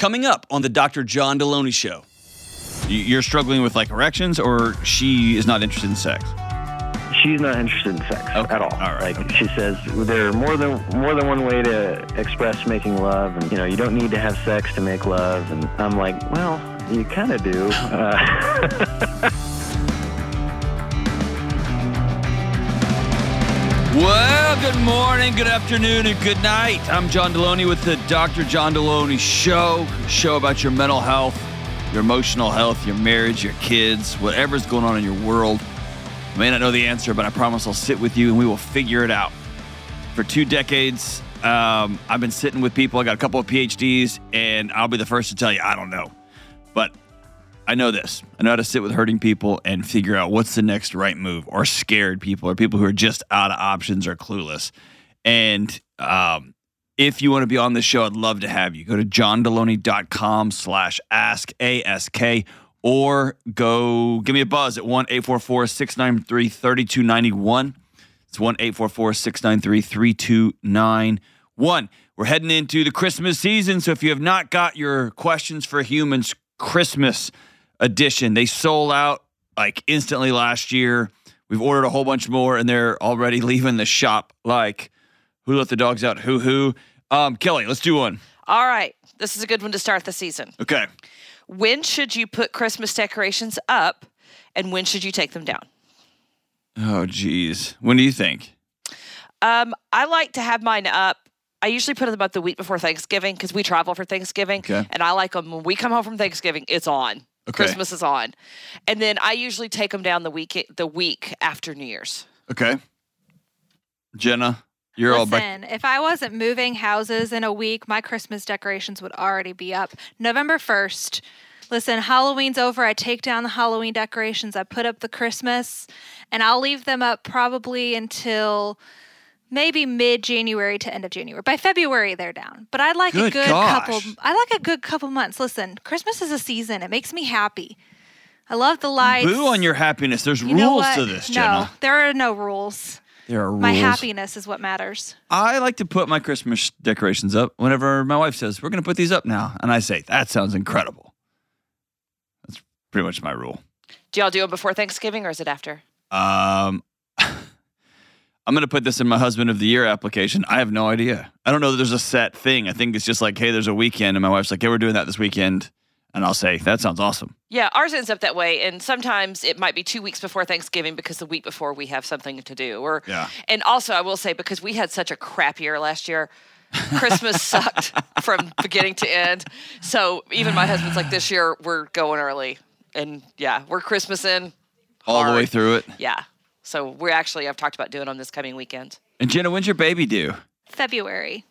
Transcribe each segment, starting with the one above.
Coming up on the Dr. John Delony Show. You- You're struggling with like erections, or she is not interested in sex? She's not interested in sex Okay, at all. all right, Like she says, there are more than more than one way to express making love, and you know, you don't need to have sex to make love. And I'm like, well, you kind of do. Uh, Well, good morning, good afternoon, and good night. I'm John Delony with the Dr. John Delony Show, show about your mental health, your emotional health, your marriage, your kids, whatever's going on in your world. I may not know the answer, but I promise I'll sit with you and we will figure it out. For two decades, um, I've been sitting with people. I got a couple of PhDs, and I'll be the first to tell you I don't know. But I know this. I know how to sit with hurting people and figure out what's the next right move, or scared people, or people who are just out of options or clueless. And um, if you want to be on the show, I'd love to have you. Go to johndelony.com slash ask A-S-K or go give me a buzz at 1-844-693-3291. It's 1-844-693-3291. We're heading into the Christmas season, so if you have not got your questions for humans Christmas edition, they sold out like instantly last year. We've ordered a whole bunch more, and they're already leaving the shop. Like, who let the dogs out? Who who? Um, Kelly, let's do one. All right. This is a good one to start the season. Okay. When should you put Christmas decorations up and when should you take them down? Oh, geez. When do you think? Um, I like to have mine up. I usually put them up the week before Thanksgiving because we travel for Thanksgiving. Okay. And I like them when we come home from Thanksgiving, it's on. Okay. Christmas is on. And then I usually take them down the week the week after New Year's. Okay. Jenna, you're all back. Listen, if I wasn't moving houses in a week, my Christmas decorations would already be up. November 1st. Listen, Halloween's over. I take down the Halloween decorations. I put up the Christmas, and I'll leave them up probably until maybe mid January to end of January. By February, they're down. But I'd like Good a good gosh. couple. I like a good couple months. Listen, Christmas is a season. It makes me happy. I love the lights. Boo on your happiness. There's You rules to this, no, there are no rules. There are rules. My happiness is what matters. I like to put my Christmas decorations up whenever my wife says, We're going to put these up now. And I say, That sounds incredible. That's pretty much my rule. Do y'all do them before Thanksgiving or is it after? Um, I'm going to put this in my husband of the year application. I have no idea. I don't know that there's a set thing. I think it's just like, Hey, there's a weekend. And my wife's like, Yeah, we're doing that this weekend. And I'll say, That sounds awesome. Yeah, ours ends up that way, and sometimes it might be two weeks before Thanksgiving because the week before we have something to do. Or Yeah. and also I will say because we had such a crap year last year, Christmas sucked from beginning to end. So even my husband's like, this year we're going early, and yeah, we're Christmas in All the way through it. Yeah, so we're actually I've talked about doing on this coming weekend. And Jenna, when's your baby due? February.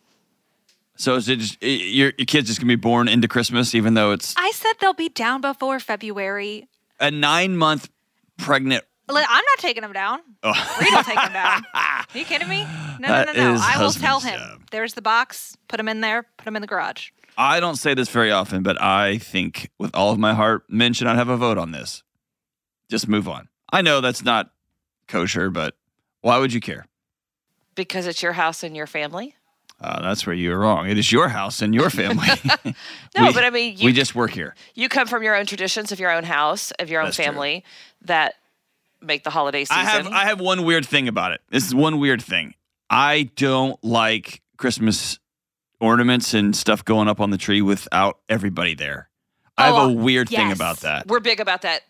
So is it just, your, your kid's just going to be born into Christmas, even though it's I said they'll be down before February. a nine month pregnant I'm not taking them down. Oh. Reed will take them down. Are you kidding me? No, That no, no, no. I will tell him. job. There's the box. Put them in there. Put them in the garage. I don't say this very often, but I think with all of my heart, men should not have a vote on this. Just move on. I know that's not kosher, but why would you care? Because it's your house and your family. Uh, that's where you're wrong. It is your house and your family. No, We- but I mean, you, we just work here. you come from your own traditions of your own house, of your own That's true. family that make the holiday season. I have I have one weird thing about it. This is one weird thing. I don't like Christmas ornaments and stuff going up on the tree without everybody there. I have a Oh, weird thing about that. We're big about that.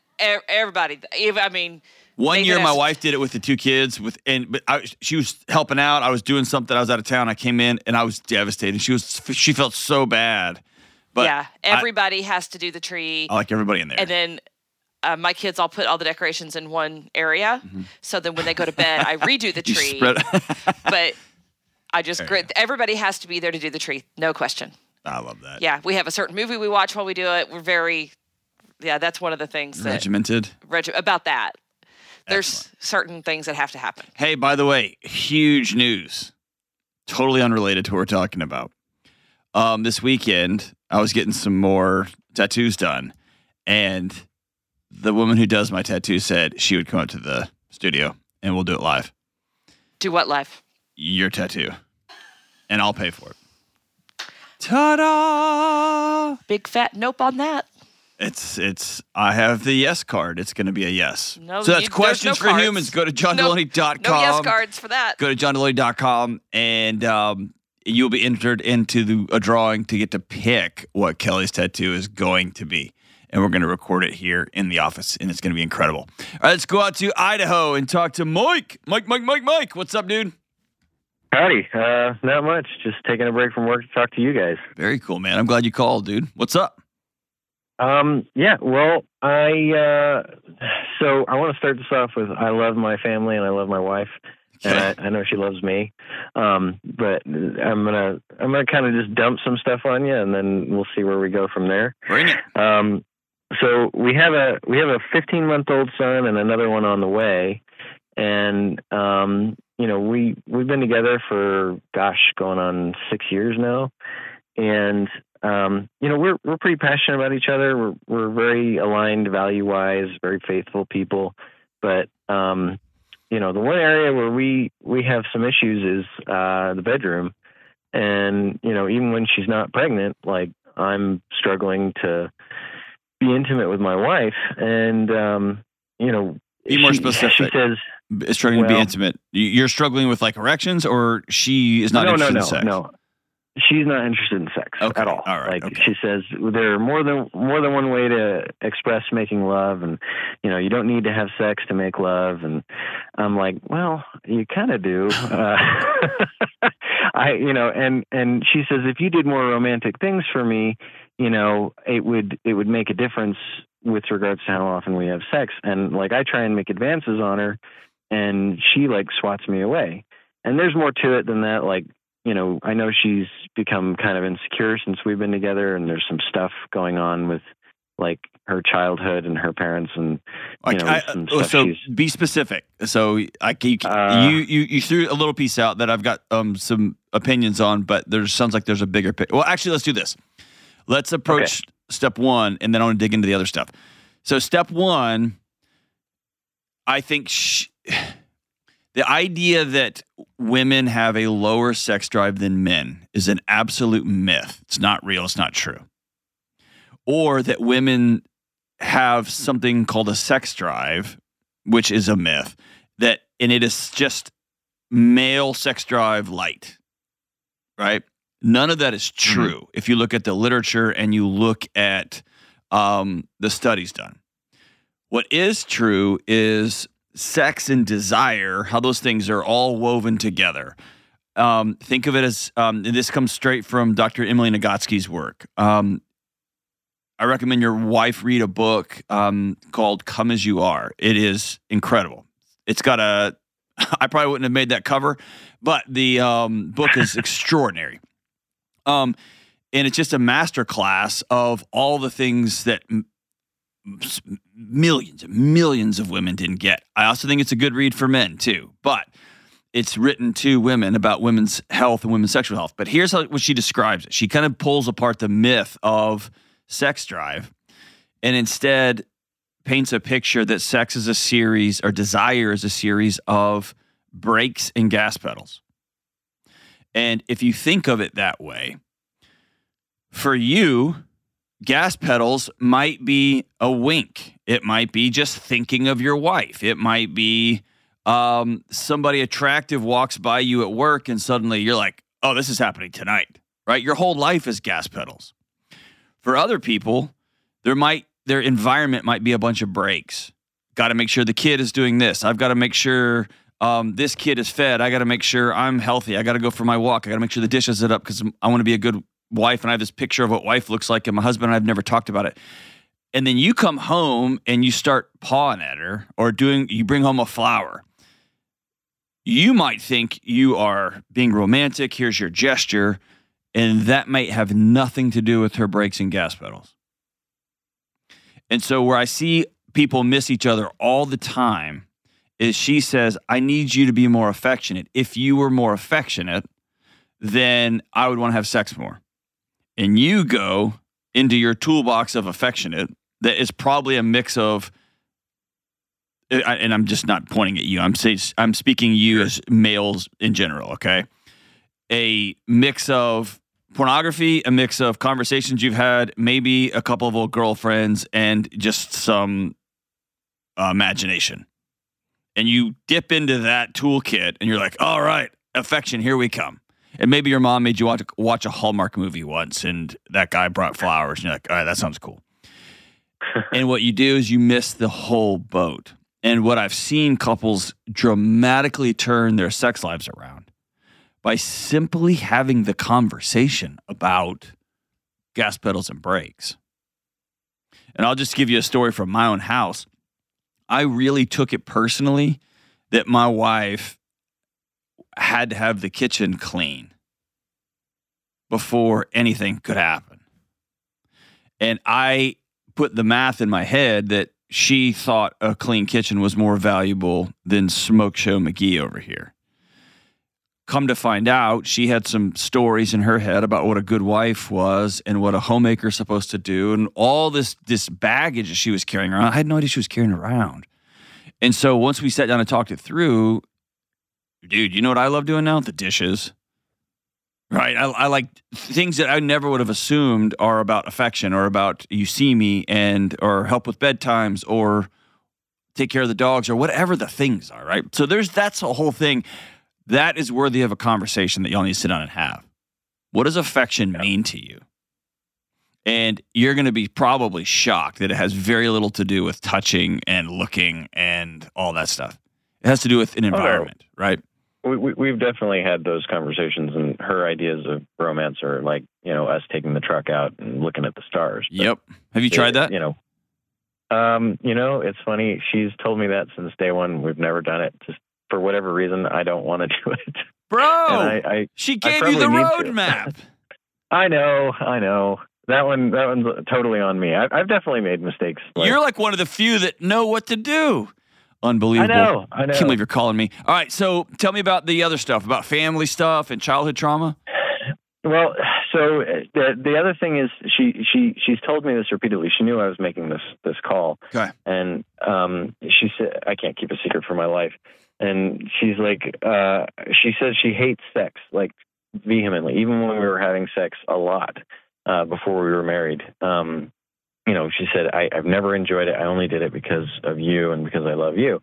Everybody, I mean, One year, my wife did it with the two kids. With and but I, she was helping out. I was doing something. I was out of town. I came in and I was devastated. She was she felt so bad. But yeah, I- everybody has to do the tree, I, like everybody in there. and then uh, my kids all put all the decorations in one area. So then when they go to bed, I redo the Mm-hmm. Tree. but I just grit. Everybody has to be there to do the tree, no question. I love that. Yeah, we have a certain movie we watch while we do it. We're very, yeah, that's one of the things that Regimented. regi- about that. There's Excellent. certain things that have to happen. Hey, by the way, huge news. Totally unrelated to what we're talking about. Um, this weekend, I was getting some more tattoos done, and the woman who does my tattoo said she would come up to the studio and we'll do it live. Do what live? Your tattoo, and I'll pay for it. Ta-da! Big fat nope on that. It's it's. I have the yes card. It's going to be a yes. No, so that's you- questions no for cards. humans. Go to No- johndelony.com. No yes cards for that. Go to johndelony.com and um, you'll be entered into the, a drawing to get to pick what Kelly's tattoo is going to be. And we're going to record it here in the office, and it's going to be incredible. All right, let's go out to Idaho and talk to Mike. Mike, Mike, Mike, Mike. What's up, dude? Howdy. Uh, not much. Just taking a break from work to talk to you guys. Very cool, man. I'm glad you called, dude. What's up? Um, yeah, well, I, uh, so I want to start this off with I love my family and I love my wife. And I, I know she loves me. Um, but I'm gonna I'm gonna kind of just dump some stuff on you, and then we'll see where we go from there. Bring it. Um, so we have a we have a 15 month old son and another one on the way, and um, you know we we've been together for gosh going on six years now, and um, you know we're we're pretty passionate about each other. We're we're very aligned value wise, very faithful people, but um, you know the one area where we we have some issues is uh, the bedroom, and you know even when she's not pregnant, like I'm struggling to be intimate with my wife, and um, you know, Be more she, specific. She says, struggling to be intimate. You- You're struggling with like erections, or she is not "No, no, interested no, in sex? no." She's not interested in sex Okay, at all. all right, Like okay. she says, there are more than more than one way to express making love, and you know, you don't need to have sex to make love. And I'm like, well, you kind of do. Uh, I, you know, and and she says, if you did more romantic things for me, you know, it would it would make a difference with regards to how often we have sex. And like, I try and make advances on her, and she like swats me away. And there's more to it than that. Like, you know, I know she's become kind of insecure since we've been together, and there's some stuff going on with like her childhood and her parents, and you know, I, some oh, stuff so be specific. So I you, Uh, you you you threw a little piece out that I've got um some opinions on, but there sounds like there's a bigger picture. Well, actually, let's do this. Let's approach step one, and then I want to dig into the other stuff. So step one, I think sh- the idea that women have a lower sex drive than men is an absolute myth. It's not real. It's not true. Or that women have something called a sex drive, which is a myth that, and it is just male sex drive light, right? None of that is true if you look at the literature and you look at um, the studies done. What is true is sex and desire, how those things are all woven together. Um, think of it as um, this comes straight from Dr. Emily Nagoski's work. Um, I recommend your wife read a book um, called "Come as You Are." It is incredible. It's got a. I probably wouldn't have made that cover, but the um, book is extraordinary. Um, and it's just a master class of all the things that m- millions and millions of women didn't get. I also think it's a good read for men too, but it's written to women about women's health and women's sexual health. But here's how what she describes it. She kind of pulls apart the myth of sex drive and instead paints a picture that sex is a series or desire is a series of brakes and gas pedals. And if you think of it that way, for you, gas pedals might be a wink. It might be just thinking of your wife. It might be um, somebody attractive walks by you at work and suddenly you're like, oh, this is happening tonight, right? Your whole life is gas pedals. For other people, there might their environment might be a bunch of brakes. Got to make sure the kid is doing this. I've got to make sure um, this kid is fed. I got to make sure I'm healthy. I got to go for my walk. I got to make sure the dishes are up because I want to be a good wife. And I have this picture of what wife looks like, and my husband and I've never talked about it. And then you come home and you start pawing at her or doing, you bring home a flower. You might think you are being romantic. Here's your gesture. And that might have nothing to do with her brakes and gas pedals. And so, where I see people miss each other all the time is she says, I need you to be more affectionate. If you were more affectionate, then I would want to have sex more. And you go into your toolbox of affectionate that is probably a mix of, and I'm just not pointing at you. I'm saying I'm speaking you as males in general. Okay, a mix of pornography, a mix of conversations you've had, maybe a couple of old girlfriends, and just some uh, imagination. And you dip into that toolkit, and you're like, "All right, affection, here we come." And maybe your mom made you watch watch a Hallmark movie once, and that guy brought flowers, and you're like, "All right, that sounds cool." and what you do is you miss the whole boat. And what I've seen couples dramatically turn their sex lives around by simply having the conversation about gas pedals and brakes. And I'll just give you a story from my own house. I really took it personally that my wife had to have the kitchen clean before anything could happen. And I put the math in my head that she thought a clean kitchen was more valuable than Smoke Show McGee over here. Come to find out, she had some stories in her head about what a good wife was and what a homemaker supposed to do, and all this this baggage that she was carrying around. I had no idea she was carrying around. And so once we sat down and talked it through, dude, you know what I love doing now? The dishes. Right. I, I, like things that I never would have assumed are about affection or about you see me and or help with bedtimes or take care of the dogs or whatever the things are. Right. So there's that's a whole thing that is worthy of a conversation that y'all need to sit down and have. What does affection mean to you? And you're going to be probably shocked that it has very little to do with touching and looking and all that stuff. It has to do with an oh, environment, oh, right? We, we, have definitely had those conversations, and her ideas of romance are like you know us taking the truck out and looking at the stars. But yep. Have you tried that? You know, um, you know, it's funny. She's told me that since day one. We've never done it. Just for whatever reason, I don't want to do it. Bro, I, I, she gave you the roadmap. I know, I know. That one, that one's totally on me. I, have definitely made mistakes. Like, You're like one of the few that know what to do. Unbelievable. I know. I know. Can't believe you're calling me. All right. So tell me about the other stuff, about family stuff and childhood trauma. Well, so uh, the the other thing is she she she's told me this repeatedly. She knew I was making this this call. Okay. And um, she said I can't keep a secret for my life. And she's like, uh, she says she hates sex like vehemently, even when we were having sex a lot uh, before we were married. Um, you know, she said, I, I've never enjoyed it. I only did it because of you and because I love you.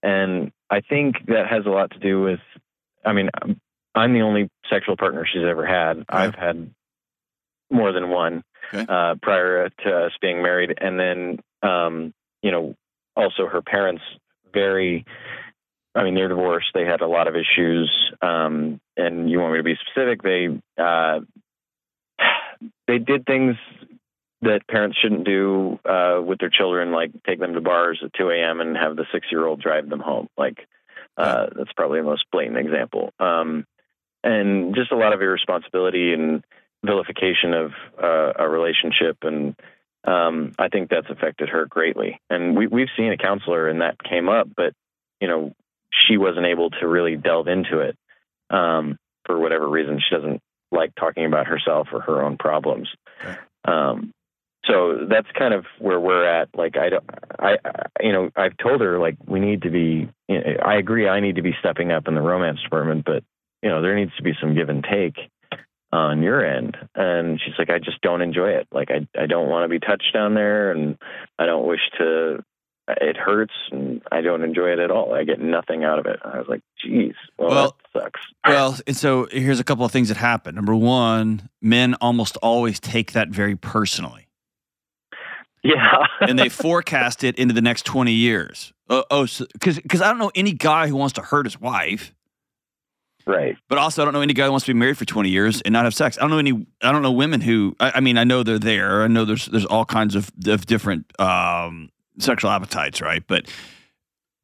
And I think that has a lot to do with, I mean, I'm the only sexual partner she's ever had. I've had more than one okay. uh, prior to us being married. And then, um, you know, also her parents, very, I mean, they're divorced. They had a lot of issues. Um, and you want me to be specific? They, uh, they did things that parents shouldn't do uh, with their children, like take them to bars at 2 a.m. and have the six year old drive them home. Like, uh, that's probably the most blatant example. Um, and just a lot of irresponsibility and vilification of uh, a relationship. And um, I think that's affected her greatly. And we, we've seen a counselor and that came up, but, you know, she wasn't able to really delve into it um, for whatever reason. She doesn't like talking about herself or her own problems. Okay. Um, so that's kind of where we're at. Like I don't, I, you know, I've told her like we need to be. You know, I agree. I need to be stepping up in the romance department, but you know, there needs to be some give and take on your end. And she's like, I just don't enjoy it. Like I, I don't want to be touched down there, and I don't wish to. It hurts, and I don't enjoy it at all. I get nothing out of it. I was like, geez, well, well that sucks. Well, and so here's a couple of things that happen. Number one, men almost always take that very personally yeah. and they forecast it into the next 20 years. Uh, oh, because so, because I don't know any guy who wants to hurt his wife. Right. But also, I don't know any guy who wants to be married for 20 years and not have sex. I don't know any. I don't know women who. I, I mean, I know they're there. I know there's there's all kinds of of different um, sexual appetites, right? But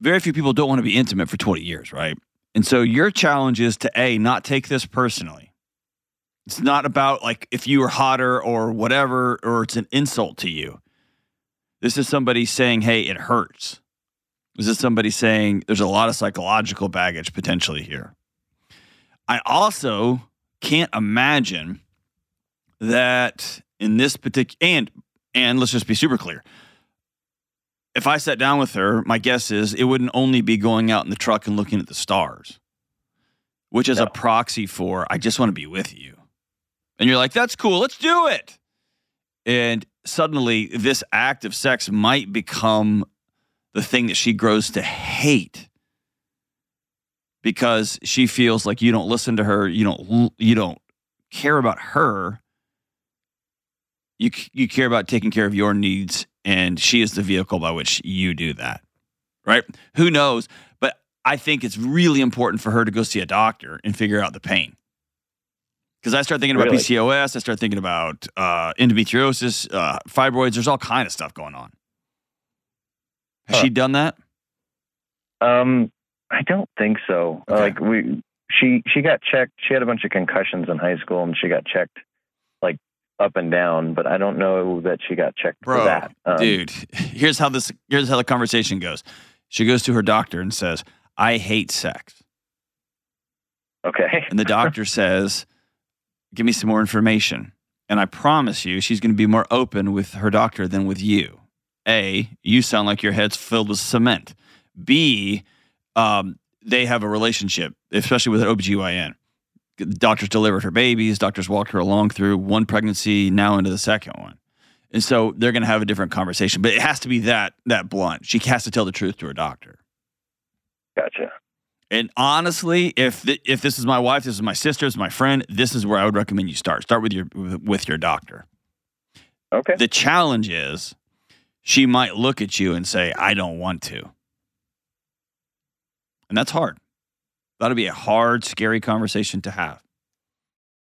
very few people don't want to be intimate for 20 years, right? And so your challenge is to a not take this personally. It's not about like if you are hotter or whatever, or it's an insult to you. This is somebody saying, hey, it hurts. This is somebody saying there's a lot of psychological baggage potentially here. I also can't imagine that in this particular and and let's just be super clear. If I sat down with her, my guess is it wouldn't only be going out in the truck and looking at the stars, which is no. a proxy for I just want to be with you. And you're like, that's cool, let's do it. And suddenly, this act of sex might become the thing that she grows to hate because she feels like you don't listen to her, you don't you don't care about her. You you care about taking care of your needs and she is the vehicle by which you do that. Right? Who knows? But I think it's really important for her to go see a doctor and figure out the pain. Because I start thinking about Really? PCOS, I start thinking about uh, endometriosis, uh, fibroids. There's all kind of stuff going on. Has Huh. she done that? Um, I don't think so. Uh, Like we, she she got checked. She had a bunch of concussions in high school, and she got checked like up and down. But I don't know that she got checked Bro, for that. Um, dude, here's how this here's how the conversation goes. She goes to her doctor and says, "I hate sex." Okay. And the doctor says, "Give me some more information." And I promise you, she's going to be more open with her doctor than with you. A, you sound like your head's filled with cement. B, um, they have a relationship, especially with an OBGYN. Doctors delivered her babies, doctors walked her along through one pregnancy, now into the second one. And so they're going to have a different conversation, but it has to be that that blunt. She has to tell the truth to her doctor. Gotcha. And honestly, if th- if this is my wife, this is my sister, this is my friend, this is where I would recommend you start. Start with your with your doctor. Okay. The challenge is she might look at you and say, "I don't want to." And that's hard. That'll be a hard, scary conversation to have.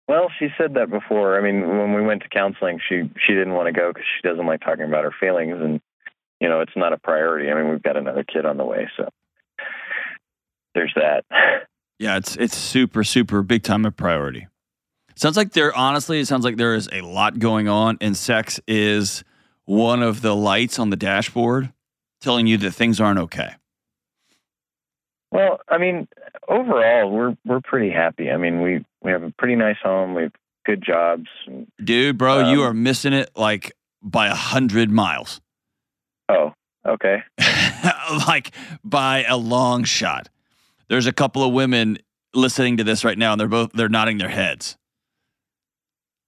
Well, she said that before. I mean, when we went to counseling, she she didn't want to go because she doesn't like talking about her feelings, and you know, it's not a priority. I mean, we've got another kid on the way, so there's that. Yeah, it's it's super super big time a priority. Sounds like there honestly, it sounds like there is a lot going on and sex is one of the lights on the dashboard telling you that things aren't okay. Well, I mean, overall, we're we're pretty happy. I mean, we we have a pretty nice home. We have good jobs. And, Dude, bro, you Um, are missing it like by a hundred miles. oh, okay. like by a long shot. There's a couple of women listening to this right now and they're both they're nodding their heads.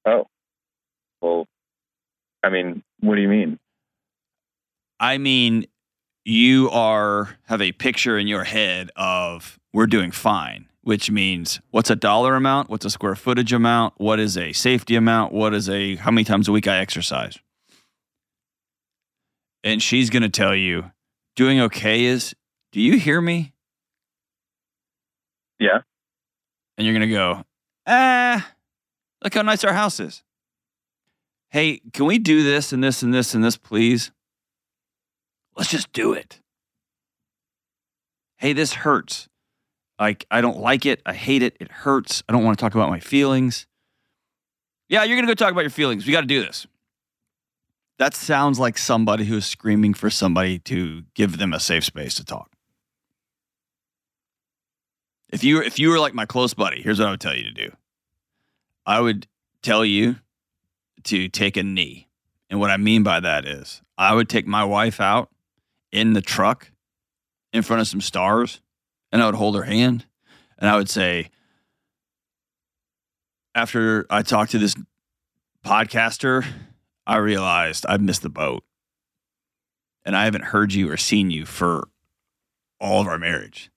Oh, well, I mean, what do you mean? I mean, you are have a picture in your head of we're doing fine, which means what's a dollar amount, what's a square footage amount, what is a safety amount, what is a how many times a week I exercise. And she's going to tell you doing okay is, do you hear me? Yeah. And you're going to go, ah, look how nice our house is. Hey, can we do this and this and this and this, please? Let's just do it. Hey, this hurts. Like, I don't like it. I hate it. It hurts. I don't want to talk about my feelings. Yeah, you're going to go talk about your feelings. We got to do this. That sounds like somebody who's screaming for somebody to give them a safe space to talk. If you if you were like my close buddy, here's what I would tell you to do. I would tell you to take a knee. And what I mean by that is I would take my wife out in the truck in front of some stars and I would hold her hand and I would say, after I talked to this podcaster, I realized I've missed the boat. And I haven't heard you or seen you for all of our marriage.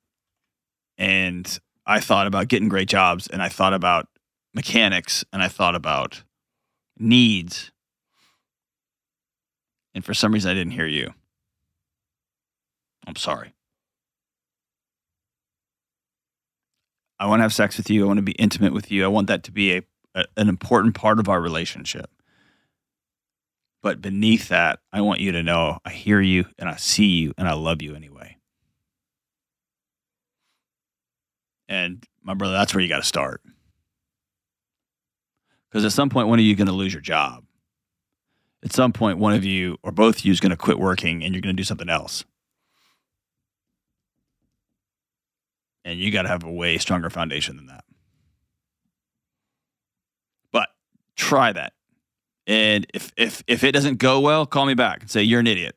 And I thought about getting great jobs and I thought about mechanics and I thought about needs. And for some reason, I didn't hear you. I'm sorry. I want to have sex with you. I want to be intimate with you. I want that to be a, a an important part of our relationship. But beneath that, I want you to know I hear you and I see you and I love you anyway. And my brother, that's where you got to start. Because at some point, one of you going to lose your job. At some point, one of you or both of you is going to quit working and you're going to do something else. And you got to have a way stronger foundation than that. But try that. And if, if, if it doesn't go well, call me back and say, You're an idiot.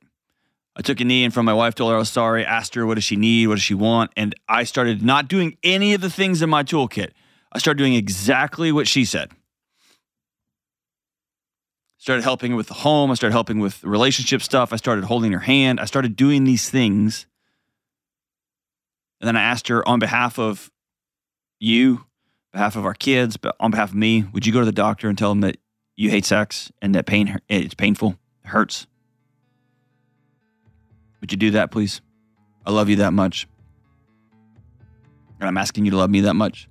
I took a knee in from my wife, told her I was sorry, asked her what does she need, what does she want, and I started not doing any of the things in my toolkit. I started doing exactly what she said. started helping with the home. I started helping with relationship stuff. I started holding her hand. I started doing these things. And then I asked her on behalf of you, behalf of our kids, but on behalf of me, would you go to the doctor and tell them that you hate sex and that pain it's painful, it hurts? Would you do that, please? I love you that much. And I'm asking you to love me that much.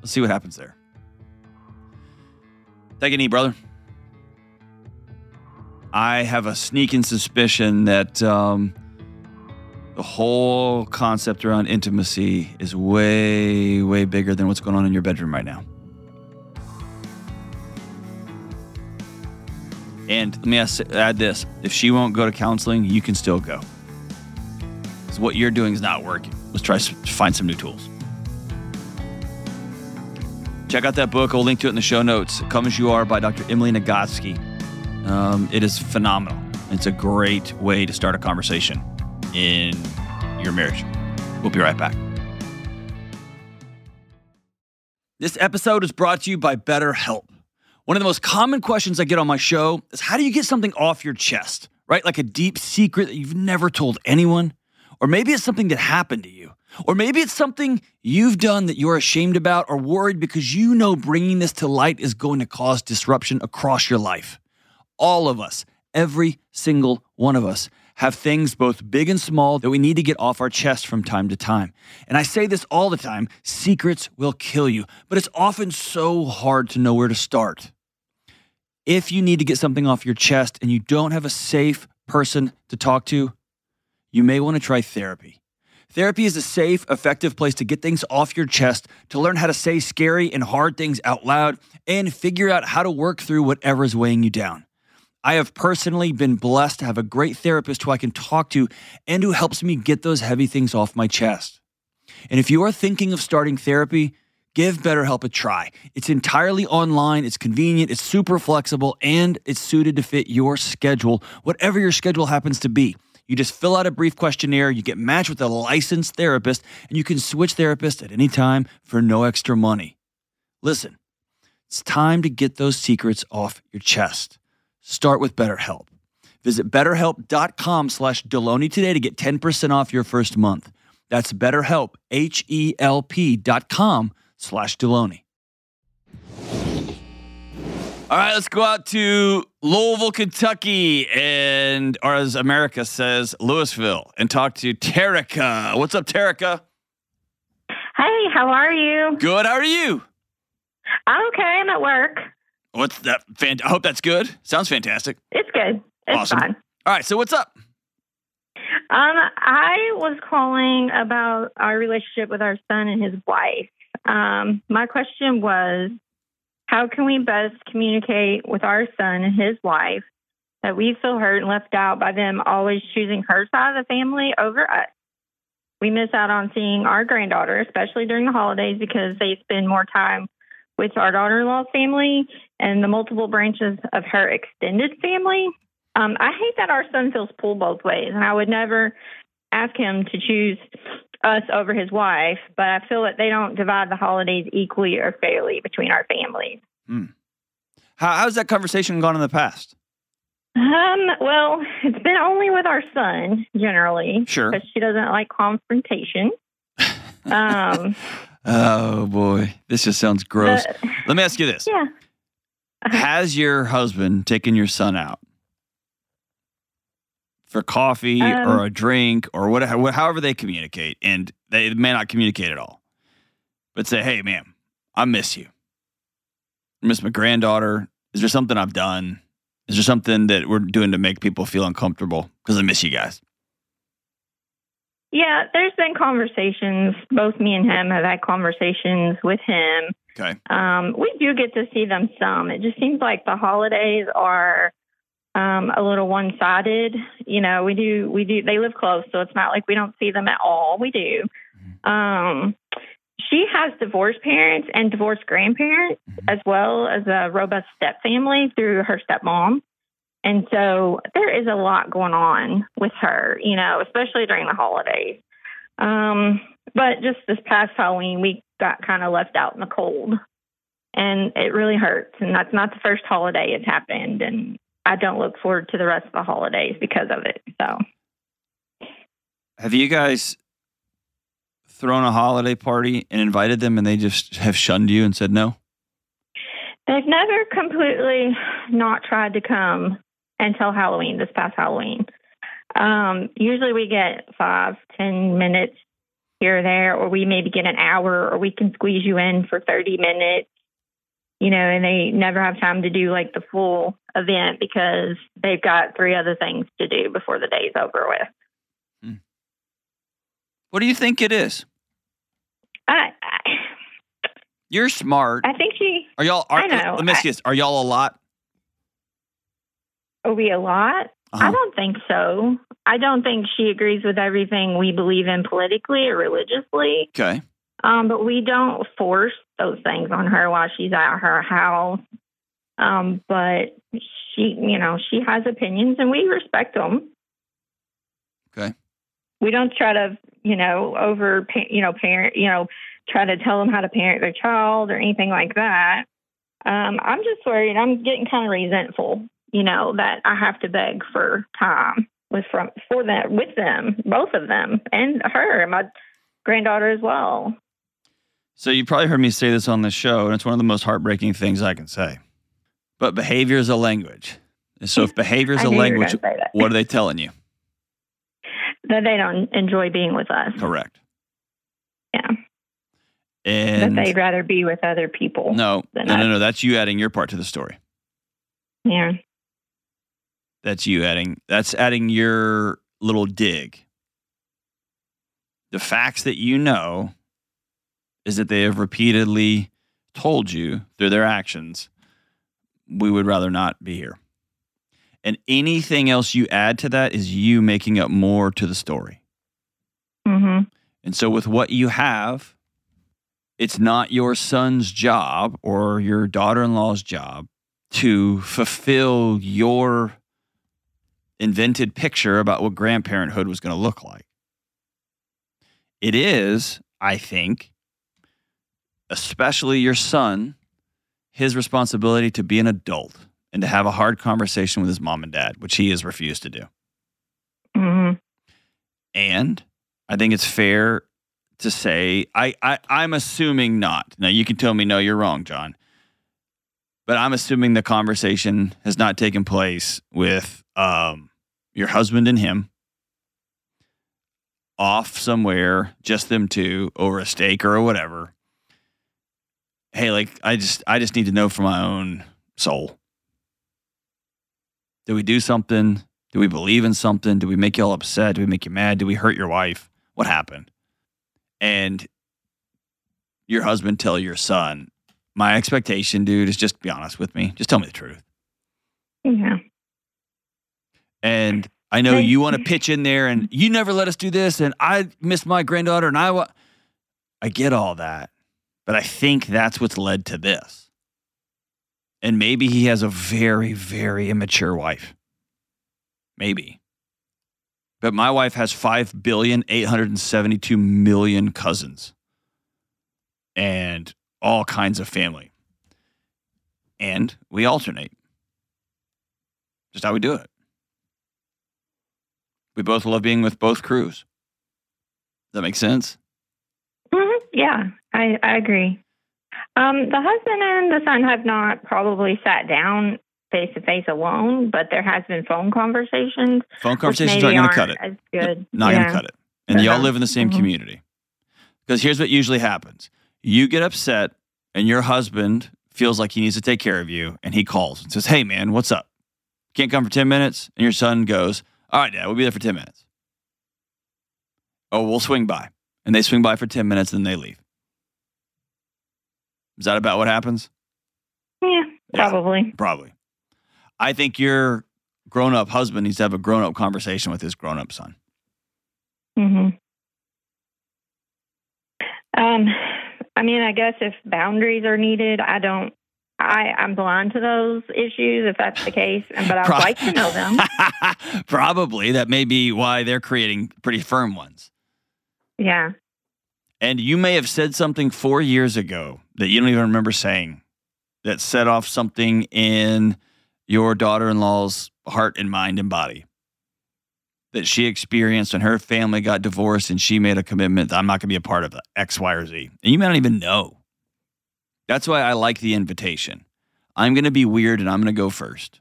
Let's see what happens there. Take a knee, brother. I have a sneaking suspicion that um, the whole concept around intimacy is way, way bigger than what's going on in your bedroom right now. And let me add this if she won't go to counseling, you can still go. Because what you're doing is not working. Let's try to find some new tools. Check out that book. I'll link to it in the show notes. Come as You Are by Dr. Emily Nagoski. Um, it is phenomenal. It's a great way to start a conversation in your marriage. We'll be right back. This episode is brought to you by BetterHelp. One of the most common questions I get on my show is how do you get something off your chest, right? Like a deep secret that you've never told anyone? Or maybe it's something that happened to you. Or maybe it's something you've done that you're ashamed about or worried because you know bringing this to light is going to cause disruption across your life. All of us, every single one of us, have things both big and small that we need to get off our chest from time to time. And I say this all the time secrets will kill you, but it's often so hard to know where to start. If you need to get something off your chest and you don't have a safe person to talk to, you may want to try therapy. Therapy is a safe, effective place to get things off your chest, to learn how to say scary and hard things out loud, and figure out how to work through whatever is weighing you down. I have personally been blessed to have a great therapist who I can talk to and who helps me get those heavy things off my chest. And if you are thinking of starting therapy, give BetterHelp a try. It's entirely online, it's convenient, it's super flexible, and it's suited to fit your schedule, whatever your schedule happens to be. You just fill out a brief questionnaire, you get matched with a licensed therapist, and you can switch therapists at any time for no extra money. Listen, it's time to get those secrets off your chest. Start with BetterHelp. Visit betterhelp.com slash Delony today to get 10% off your first month. That's betterhelp, H-E-L-P dot com slash Delony. All right, let's go out to Louisville, Kentucky, and or as America says, Louisville, and talk to Terica. What's up, Terica? Hey, how are you? Good. How are you? I'm okay. I'm at work. What's that? Fan- I hope that's good. Sounds fantastic. It's good. It's Awesome. fine. All right. So what's up? Um, I was calling about our relationship with our son and his wife. Um, my question was, how can we best communicate with our son and his wife that we feel hurt and left out by them always choosing her side of the family over us? We miss out on seeing our granddaughter, especially during the holidays, because they spend more time with our daughter-in-law's family and the multiple branches of her extended family. Um, I hate that our son feels pulled both ways, and I would never ask him to choose us over his wife, but I feel that they don't divide the holidays equally or fairly between our families. How, how's that conversation gone in the past? Um, well, it's been only with our son generally, Sure. because she doesn't like confrontation. Um, Oh boy, this just sounds gross. but- Let me ask you this: yeah. Has your husband taken your son out for coffee Um, or a drink or whatever, however they communicate, and they may not communicate at all, but say, "Hey, ma'am, I miss you. I miss my granddaughter. Is there something I've done? Is there something that we're doing to make people feel uncomfortable? Because I miss you guys." Yeah, there's been conversations. Both me and him have had conversations with him. Okay. Um, we do get to see them some. It just seems like the holidays are um, a little one-sided. You know, we do we do they live close, so it's not like we don't see them at all. We do. Um, she has divorced parents and divorced grandparents, as well as a robust step family through her stepmom. And so there is a lot going on with her, you know, especially during the holidays. Um, but just this past Halloween, we got kind of left out in the cold. and it really hurts. And that's not the first holiday it's happened, and I don't look forward to the rest of the holidays because of it. So, Have you guys thrown a holiday party and invited them and they just have shunned you and said no? they've never completely not tried to come until Halloween. This past Halloween, um, usually we get five, ten minutes here or there, or we maybe get an hour, or we can squeeze you in for thirty minutes. You know, and they never have time to do like the full event because they've got three other things to do before the day's over with. What do you think it is? I, I, You're smart. I think she. Are y'all? Are, I know. Let me ask you this: Are y'all a lot? Are we a lot? Uh-huh. I don't think so. I don't think she agrees with everything we believe in politically or religiously. Okay. Um, but we don't force those things on her while she's at her house. Um, but she, you know, she has opinions and we respect them. Okay. We don't try to, you know, over, you know, parent, you know, try to tell them how to parent their child or anything like that. Um, I'm just worried. I'm getting kind of resentful, you know, that I have to beg for time with from for them with them, both of them, and her, and my granddaughter as well. So you probably heard me say this on the show, and it's one of the most heartbreaking things I can say. But behavior is a language. So if behavior is a knew you were language, gonna say that. what are they telling you? that they don't enjoy being with us. Correct. Yeah. And that they'd rather be with other people. no, than no, no, no. That's you adding your part to the story. Yeah. That's you adding. That's adding your little dig. The facts that you know is that they have repeatedly told you through their actions, we would rather not be here. And anything else you add to that is you making up more to the story. hmm And so, with what you have, it's not your son's job or your daughter in law's job to fulfill your invented picture about what grandparenthood was going to look like. It is, I think, especially your son, his responsibility to be an adult and to have a hard conversation with his mom and dad, which he has refused to do. hmm And I think it's fair to say I, I I'm assuming not. Now you can tell me no, you're wrong, John. But I'm assuming the conversation has not taken place with um, your husband and him off somewhere, just them two over a steak or whatever. Hey, like I just I just need to know for my own soul. Did we do something? Do we believe in something? Do we make you all upset? Do we make you mad? Do we hurt your wife? What happened? And your husband tell your son, my expectation, dude, is just be honest with me. Just tell me the truth. Yeah. And I know you want to pitch in there and you never let us do this and I miss my granddaughter and I wa- I get all that. But I think that's what's led to this. And maybe he has a very, very immature wife. Maybe. But my wife has 5 billion 872 million cousins and all kinds of family. And we alternate. Just how we do it. We both love being with both crews. Does that make sense? Yeah, I, I agree. Um, the husband and the son have not probably sat down face to face alone, but there has been phone conversations. Phone conversations aren't going to cut it. As good. Not yeah. going to cut it. And y'all Uh-huh. live in the same Mhm. community. Because here's what usually happens you get upset, and your husband feels like he needs to take care of you, and he calls and says, Hey, man, what's up? Can't come for 10 minutes? And your son goes, All right, dad, we'll be there for 10 minutes. Oh, we'll swing by. And they swing by for 10 minutes, and then they leave. Is that about what happens? Yeah, Yeah. probably. Probably. I think your grown up husband needs to have a grown up conversation with his grown up son. hmm Um, I mean, I guess if boundaries are needed, I don't. I I'm blind to those issues if that's the case, and but I'd Pro- like to know them. Probably. That may be why they're creating pretty firm ones. Yeah. And you may have said something four years ago that you don't even remember saying that set off something in your daughter-in-law's heart and mind and body that she experienced when her family got divorced and she made a commitment that I'm not going to be a part of X, Y, or Z. And you may not even know. That's why I like the invitation. I'm going to be weird and I'm going to go first.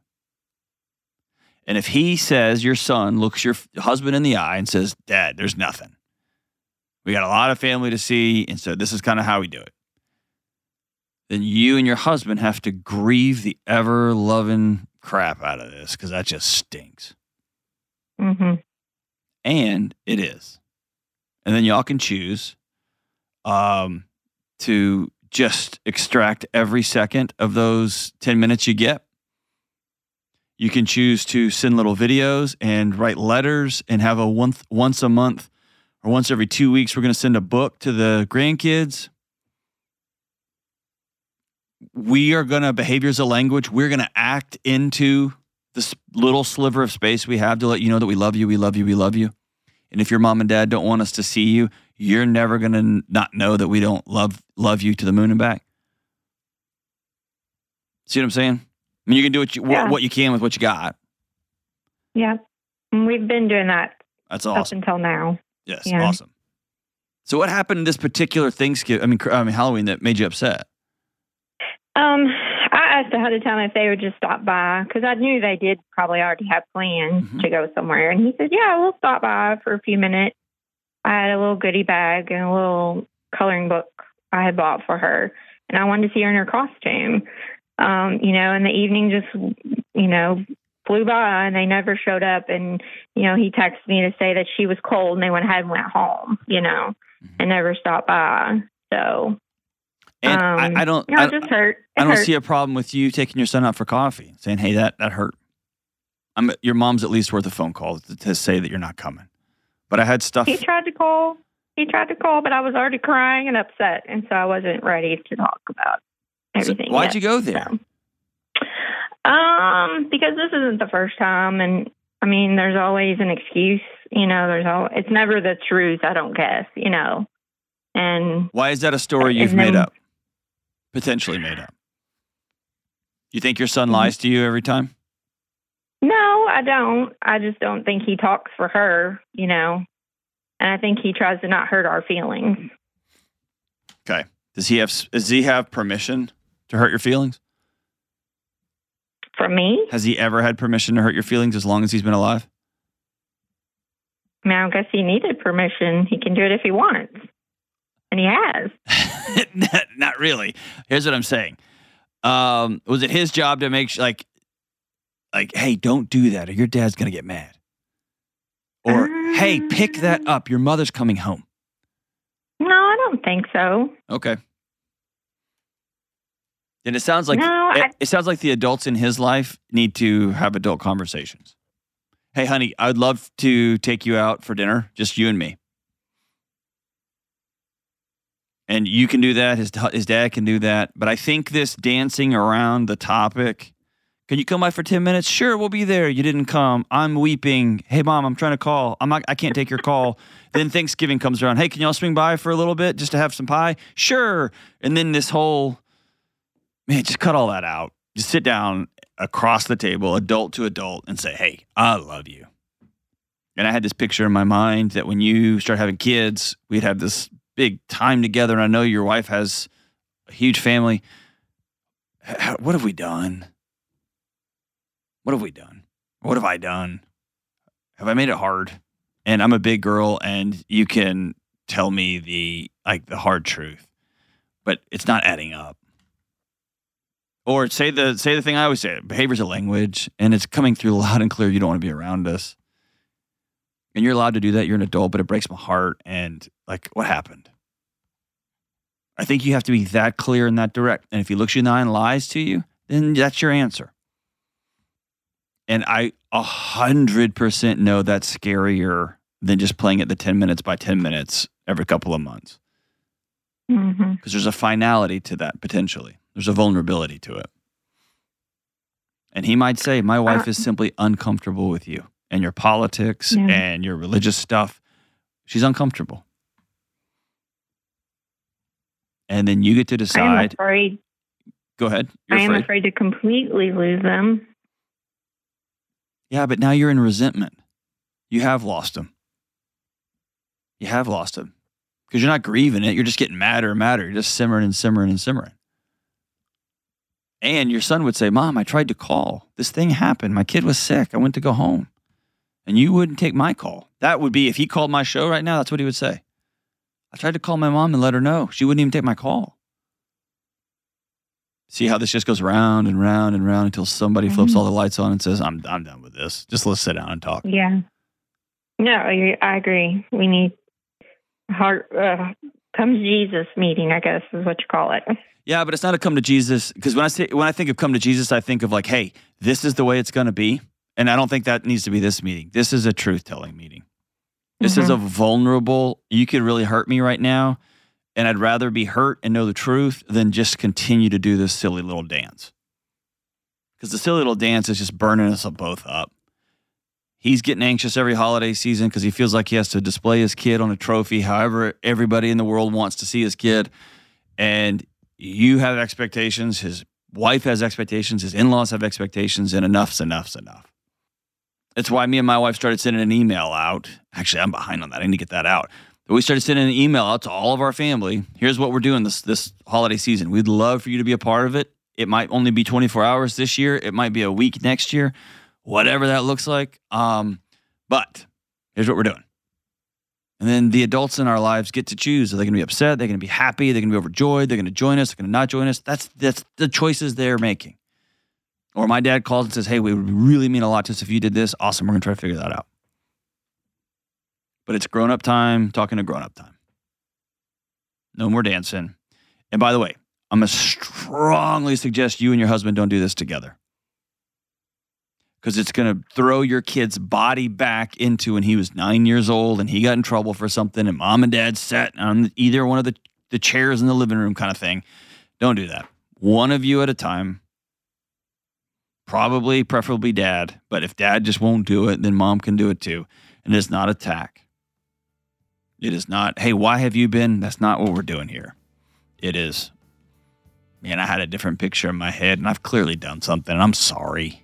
And if he says, your son looks your husband in the eye and says, Dad, there's nothing. We got a lot of family to see. And so this is kind of how we do it. Then you and your husband have to grieve the ever loving crap out of this because that just stinks. Mm-hmm. And it is. And then y'all can choose um, to just extract every second of those 10 minutes you get. You can choose to send little videos and write letters and have a once, once a month or once every two weeks, we're going to send a book to the grandkids. We are going to, behaviors a language, we're going to act into this little sliver of space we have to let you know that we love you, we love you, we love you. And if your mom and dad don't want us to see you, you're never going to not know that we don't love love you to the moon and back. See what I'm saying? I mean, you can do what you Yeah. what you can with what you got. Yeah. We've been doing that That's up awesome. until now. Yes, Yeah. awesome. So, what happened this particular Thanksgiving? I mean, I mean Halloween that made you upset? Um, I asked ahead of time if they would just stop by because I knew they did probably already have plans Mhm. to go somewhere. And he said, "Yeah, we'll stop by for a few minutes." I had a little goodie bag and a little coloring book I had bought for her, and I wanted to see her in her costume. Um, you know, and the evening just, you know, flew by, and they never showed up. And you know, he texted me to say that she was cold, and they went ahead and went home. You know, Mhm. and never stopped by. So And um, I, I don't, you know, I, just hurt. It I don't hurt. see a problem with you taking your son out for coffee, saying, "Hey, that that hurt." I'm your mom's at least worth a phone call to, to say that you're not coming. But I had stuff. He tried to call. He tried to call, but I was already crying and upset, and so I wasn't ready to talk about So everything. why'd yet, you go there? so. Um, because this isn't the first time, and I mean, there's always an excuse. You know, there's all. It's never the truth. I don't guess. You know, and Why is that a story you've made up? Potentially made up. You think your son Mhm. lies to you every time? no, I don't. I just don't think he talks for her. You know, and I think he tries to not hurt our feelings. Okay. Does he have does he have permission to hurt your feelings? From me, Has he ever had permission to hurt your feelings as long as he's been alive? I mean, I guess he needed permission. He can do it if he wants, and he has. not, not really. Here's what I'm saying. Um, was it his job to make sh- like, like, hey, don't do that, or your dad's gonna get mad, or hey, pick that up, your mother's coming home. No, I don't think so. Okay. Then it sounds like No, it, I- it sounds like the adults in his life need to have adult conversations. Hey, honey, I'd love to take you out for dinner, just you and me. And you can do that. His his dad can do that. But I think this dancing around the topic. Can you come by for ten minutes? Sure, we'll be there. You didn't come. I'm weeping. Hey, mom, I'm trying to call. I'm not. I can't take your call. then Thanksgiving comes around. Hey, can y'all swing by for a little bit just to have some pie? Sure. And then this whole man, just cut all that out. Just sit down across the table, adult to adult, and say, Hey, I love you. And I had this picture in my mind that when you start having kids, we'd have this big time together. And I know your wife has a huge family. What have we done? What have we done? What have I done? Have I made it hard? And I'm a big girl, and you can tell me the like the hard truth, but it's not adding up. Or say the say the thing I always say: behavior's a language, and it's coming through loud and clear. You don't want to be around us, and you're allowed to do that. You're an adult, but it breaks my heart. And like, what happened? I think you have to be that clear and that direct. And if he looks you in the eye and lies to you, then that's your answer. And I a hundred percent know that's scarier than just playing it the ten minutes by ten minutes every couple of months hmm because there's a finality to that potentially. There's a vulnerability to it. And he might say, My wife uh. is simply uncomfortable with you and your politics Yeah. and your religious stuff. She's uncomfortable. And then you get to decide. I'm afraid. Go ahead. You're I am afraid. afraid to completely lose them. Yeah, but now you're in resentment. You have lost them. You have lost them because you're not grieving it. You're just getting madder and madder. You're just simmering and simmering and simmering. And your son would say, Mom, I tried to call. This thing happened. My kid was sick. I went to go home. And you wouldn't take my call. That would be, if he called my show right now, that's what he would say. I tried to call my mom and let her know. She wouldn't even take my call. See how this just goes round and round and round until somebody flips Mhm. all the lights on and says, I'm, I'm done with this. Just let's sit down and talk. Yeah. No, I I agree. We need heart uh, come Jesus meeting. I guess is what you call it. Yeah, but it's not a come to Jesus because when I say when I think of come to Jesus, I think of like, hey, this is the way it's going to be, and I don't think that needs to be this meeting. This is a truth telling meeting. This is a mm-hmm. vulnerable. You could really hurt me right now, and I'd rather be hurt and know the truth than just continue to do this silly little dance. Because the silly little dance is just burning us both up. He's getting anxious every holiday season because he feels like he has to display his kid on a trophy, however everybody in the world wants to see his kid, and you have expectations, his wife has expectations, his in laws have expectations, and enough's enough's enough. That's why me and my wife started sending an email out. Actually, I'm behind on that. I need to get that out. But we started sending an email out to all of our family. Here's what we're doing this this holiday season. We'd love for you to be a part of it. It might only be 24 hours this year. It might be a week next year, whatever that looks like. Um, but here's what we're doing. And then the adults in our lives get to choose. Are they going to be upset? They're going to be happy. They're going to be overjoyed. They're going to join us. They're going to not join us. That's that's the choices they're making. Or my dad calls and says, "Hey, we would really mean a lot to us if you did this. Awesome. We're going to try to figure that out." But it's grown up time, talking to grown up time. No more dancing. And by the way, I'm going to strongly suggest you and your husband don't do this together because it's going to throw your kid's body back into when he was nine years old and he got in trouble for something and mom and dad sat on either one of the, the chairs in the living room kind of thing. Don't do that. One of you at a time. Probably, preferably dad. But if dad just won't do it, then mom can do it too. And it's not attack. It is not, hey, why have you been? That's not what we're doing here. It is, man, I had a different picture in my head and I've clearly done something. I'm sorry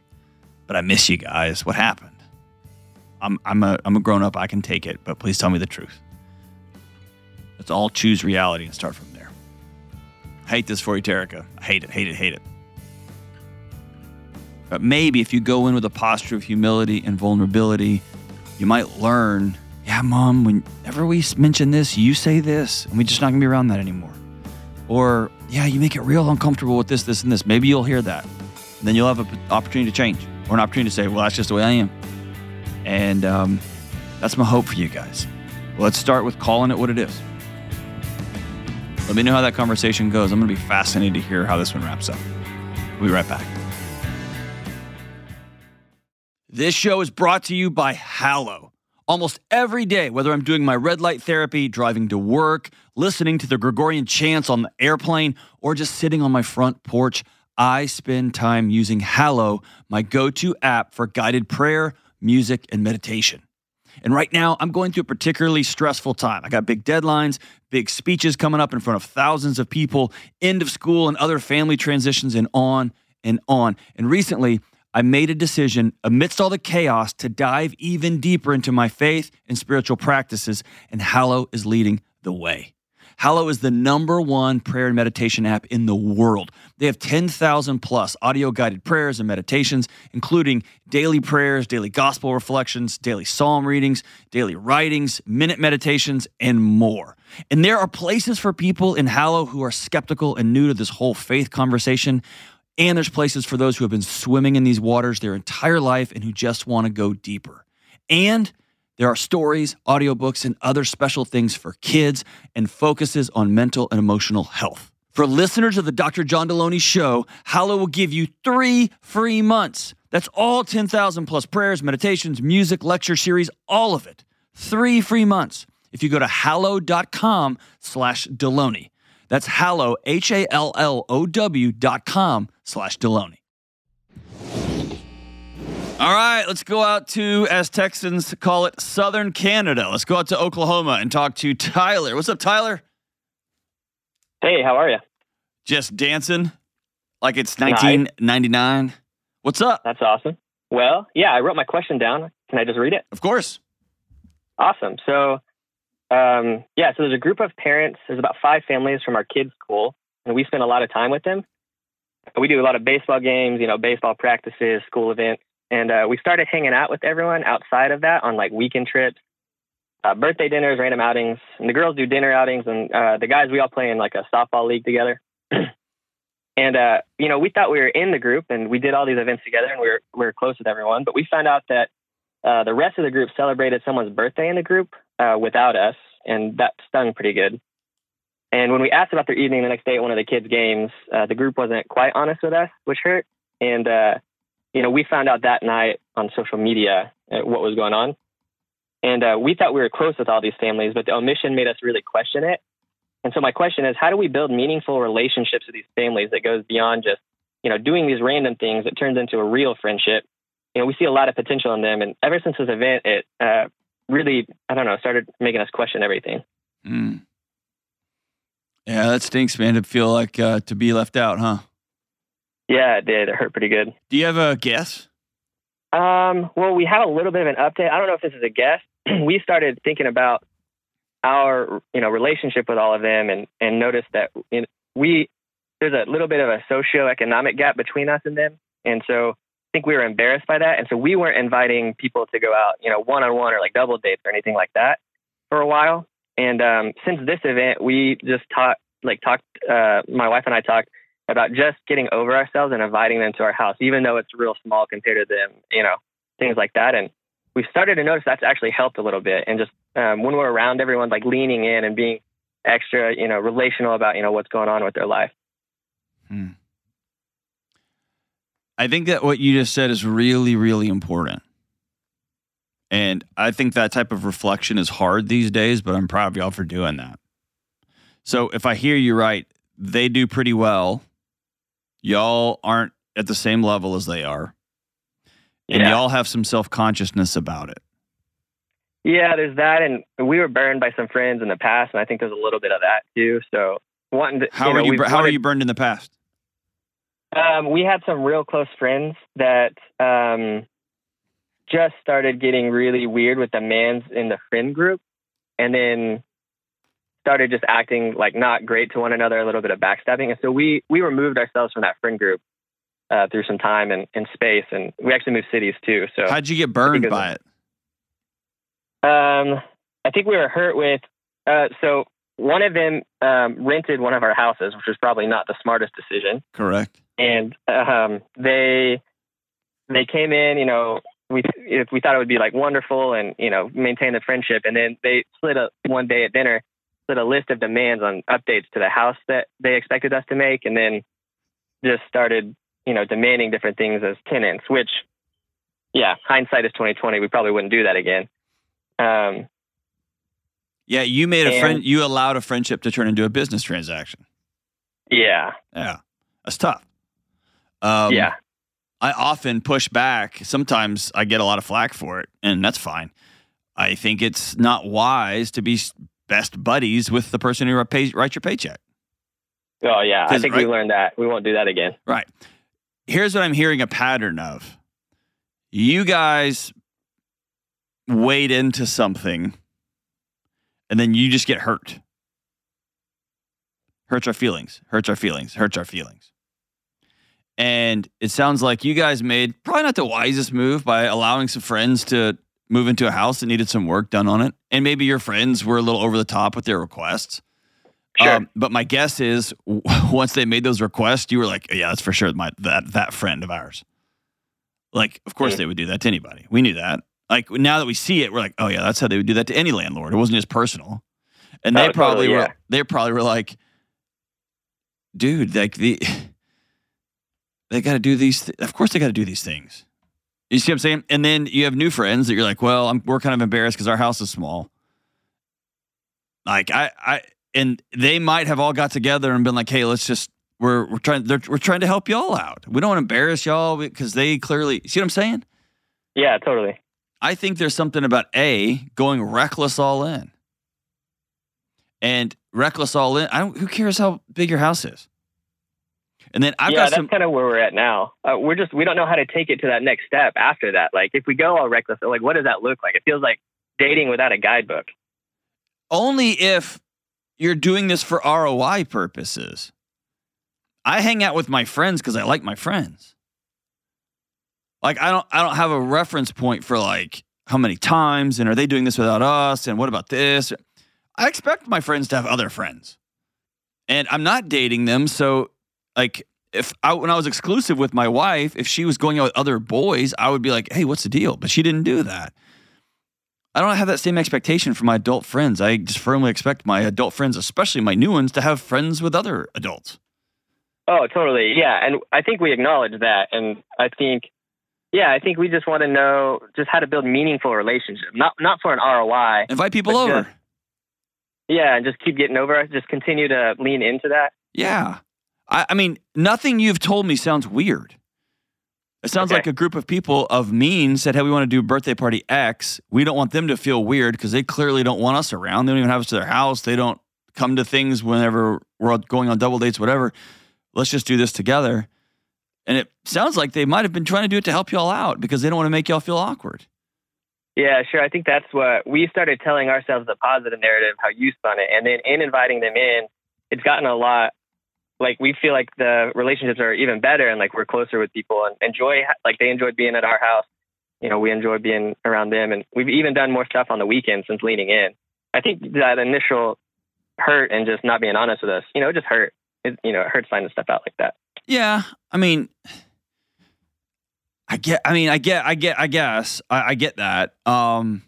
but I miss you guys. What happened? I'm I'm a I'm a grown up. I can take it, but please tell me the truth. Let's all choose reality and start from there. I hate this for you, Terica. I hate it, hate it, hate it. But maybe if you go in with a posture of humility and vulnerability, you might learn, yeah, mom, whenever we mention this, you say this, and we're just not gonna be around that anymore. Or, yeah, you make it real uncomfortable with this, this, and this. Maybe you'll hear that. And then you'll have an opportunity to change or an opportunity to say, well, that's just the way I am. And um, that's my hope for you guys. Let's start with calling it what it is. Let me know how that conversation goes. I'm going to be fascinated to hear how this one wraps up. We'll be right back. This show is brought to you by Hallow. Almost every day, whether I'm doing my red light therapy, driving to work, listening to the Gregorian chants on the airplane, or just sitting on my front porch, I spend time using Hallow, my go to app for guided prayer, music, and meditation. And right now, I'm going through a particularly stressful time. I got big deadlines, big speeches coming up in front of thousands of people, end of school and other family transitions, and on and on. And recently, I made a decision amidst all the chaos to dive even deeper into my faith and spiritual practices, and Hallow is leading the way. Hallow is the number one prayer and meditation app in the world. They have 10,000 plus audio guided prayers and meditations, including daily prayers, daily gospel reflections, daily psalm readings, daily writings, minute meditations, and more. And there are places for people in Hallow who are skeptical and new to this whole faith conversation. And there's places for those who have been swimming in these waters their entire life and who just want to go deeper. And there are stories, audiobooks, and other special things for kids and focuses on mental and emotional health. For listeners of the Dr. John Delony Show, Hallow will give you three free months. That's all 10,000 plus prayers, meditations, music, lecture series, all of it. Three free months. If you go to hallow.com slash Delony. That's hallow, H-A-L-L-O-W dot com slash Delony. All right, let's go out to, as Texans call it, Southern Canada. Let's go out to Oklahoma and talk to Tyler. What's up, Tyler? Hey, how are you? Just dancing like it's 1999. What's up? That's awesome. Well, yeah, I wrote my question down. Can I just read it? Of course. Awesome. So, um, yeah, so there's a group of parents. There's about five families from our kids' school, and we spend a lot of time with them. We do a lot of baseball games, you know, baseball practices, school events, and uh, we started hanging out with everyone outside of that on like weekend trips, uh, birthday dinners, random outings. And the girls do dinner outings, and uh, the guys we all play in like a softball league together. and uh, you know, we thought we were in the group, and we did all these events together, and we were we were close with everyone. But we found out that uh, the rest of the group celebrated someone's birthday in the group uh, without us, and that stung pretty good. And when we asked about their evening the next day at one of the kids' games, uh, the group wasn't quite honest with us, which hurt. And uh, you know, we found out that night on social media uh, what was going on, and uh, we thought we were close with all these families, but the omission made us really question it. And so my question is, how do we build meaningful relationships with these families that goes beyond just you know doing these random things? It turns into a real friendship. You know, we see a lot of potential in them, and ever since this event, it uh, really, I don't know, started making us question everything. Mm. Yeah, that stinks, man. To feel like uh, to be left out, huh? Yeah, it did. It hurt pretty good. Do you have a guess? Um, well, we have a little bit of an update. I don't know if this is a guess. we started thinking about our, you know, relationship with all of them, and and noticed that you know, we there's a little bit of a socioeconomic gap between us and them, and so I think we were embarrassed by that, and so we weren't inviting people to go out, you know, one on one or like double dates or anything like that for a while. And um, since this event, we just talked, like talked, uh, my wife and I talked about just getting over ourselves and inviting them to our house, even though it's real small compared to them, you know, things like that. And we've started to notice that's actually helped a little bit. And just um, when we're around everyone, like leaning in and being extra, you know, relational about, you know, what's going on with their life. Hmm. I think that what you just said is really, really important. And I think that type of reflection is hard these days, but I'm proud of y'all for doing that. So if I hear you right, they do pretty well. Y'all aren't at the same level as they are. And Yeah. y'all have some self consciousness about it. Yeah, there's that, and we were burned by some friends in the past, and I think there's a little bit of that too. So wanting to, How you know, are you how are you burned in the past? Um, we had some real close friends that um, just started getting really weird with the mans in the friend group, and then started just acting like not great to one another, a little bit of backstabbing, and so we we removed ourselves from that friend group uh, through some time and, and space, and we actually moved cities too. So How'd you get burned by it? Um, I think we were hurt with. Uh, so one of them um, rented one of our houses, which was probably not the smartest decision. Correct. And um, they they came in. You know, we if we thought it would be like wonderful and you know maintain the friendship, and then they slid up one day at dinner a list of demands on updates to the house that they expected us to make, and then just started you know demanding different things as tenants, which yeah, hindsight is twenty twenty. We probably wouldn't do that again. Um, Yeah, you made a friend. You allowed a friendship to turn into a business transaction. yeah, Yeah, that's tough. Um, yeah, I often push back. Sometimes I get a lot of flack for it, and that's fine. I think it's not wise to be best buddies with the person who pays, writes your paycheck. oh yeah. I think right- we learned that. We won't do that again. Right. Here's what I'm hearing a pattern of. You guys wade into something and then you just get hurt. Hurts our feelings, hurts our feelings, hurts our feelings. And it sounds like you guys made probably not the wisest move by allowing some friends to move into a house that needed some work done on it. And maybe your friends were a little over the top with their requests. Sure. Um, but my guess is w- once they made those requests, you were like, yeah, that's for sure my that that friend of ours. Like, of course Mm. they would do that to anybody. We knew that. Like now that we see it, we're like, oh yeah, that's how they would do that to any landlord. It wasn't just personal. And they Oh, probably totally, were they probably were like, dude, like the they got to do these. Th- of course, they got to do these things. You see what I'm saying? And then you have new friends that you're like, well, I'm, we're kind of embarrassed because our house is small. Like I, I, and they might have all got together and been like, hey, let's just we're we're trying they're, we're trying to help y'all out. We don't want to embarrass y'all because they clearly see what I'm saying. Yeah, totally. I think there's something about A going reckless all in. And reckless all in, I don't who cares how big your house is? And then I've yeah, got that's some. kind of where we're at now. Uh, we're just we don't know how to take it to that next step after that. Like if we go all reckless, like what does that look like? It feels like dating without a guidebook. only if you're doing this for ROI purposes. I hang out with my friends because I like my friends. Like I don't I don't have a reference point for like how many times and are they doing this without us and what about this? I expect my friends to have other friends. And I'm not dating them, so like if I when I was exclusive with my wife, if she was going out with other boys, I would be like, "Hey, what's the deal?" But she didn't do that. I don't have that same expectation for my adult friends. I just firmly expect my adult friends, especially my new ones, to have friends with other adults. Oh, totally. Yeah, and I think we acknowledge that, and I think, yeah, I think we just want to know just how to build meaningful relationships, not not for an ROI. Invite people over. just- Yeah, and just keep getting over. it. Just continue to lean into that. Yeah. I, I mean, nothing you've told me sounds weird. It sounds Okay. like a group of people of mean said, Hey, we want to do birthday party X. We don't want them to feel weird because they clearly don't want us around. They don't even have us to their house. They don't come to things whenever we're going on double dates, whatever. Let's just do this together. And it sounds like they might have been trying to do it to help y'all out because they don't want to make y'all feel awkward. Yeah, sure. I think that's what we started telling ourselves the positive narrative, how you spun it, and then in inviting them in, it's gotten a lot. Like we feel like the relationships are even better, and like we're closer with people, and enjoy like they enjoyed being at our house. You know, we enjoy being around them, and we've even done more stuff on the weekend since leaning in. I think that initial hurt and just not being honest with us, you know, it just hurt. It, you know, it hurts finding stuff out like that. Yeah, I mean, I get. I mean, I get. I get. I guess I, I get that. Um,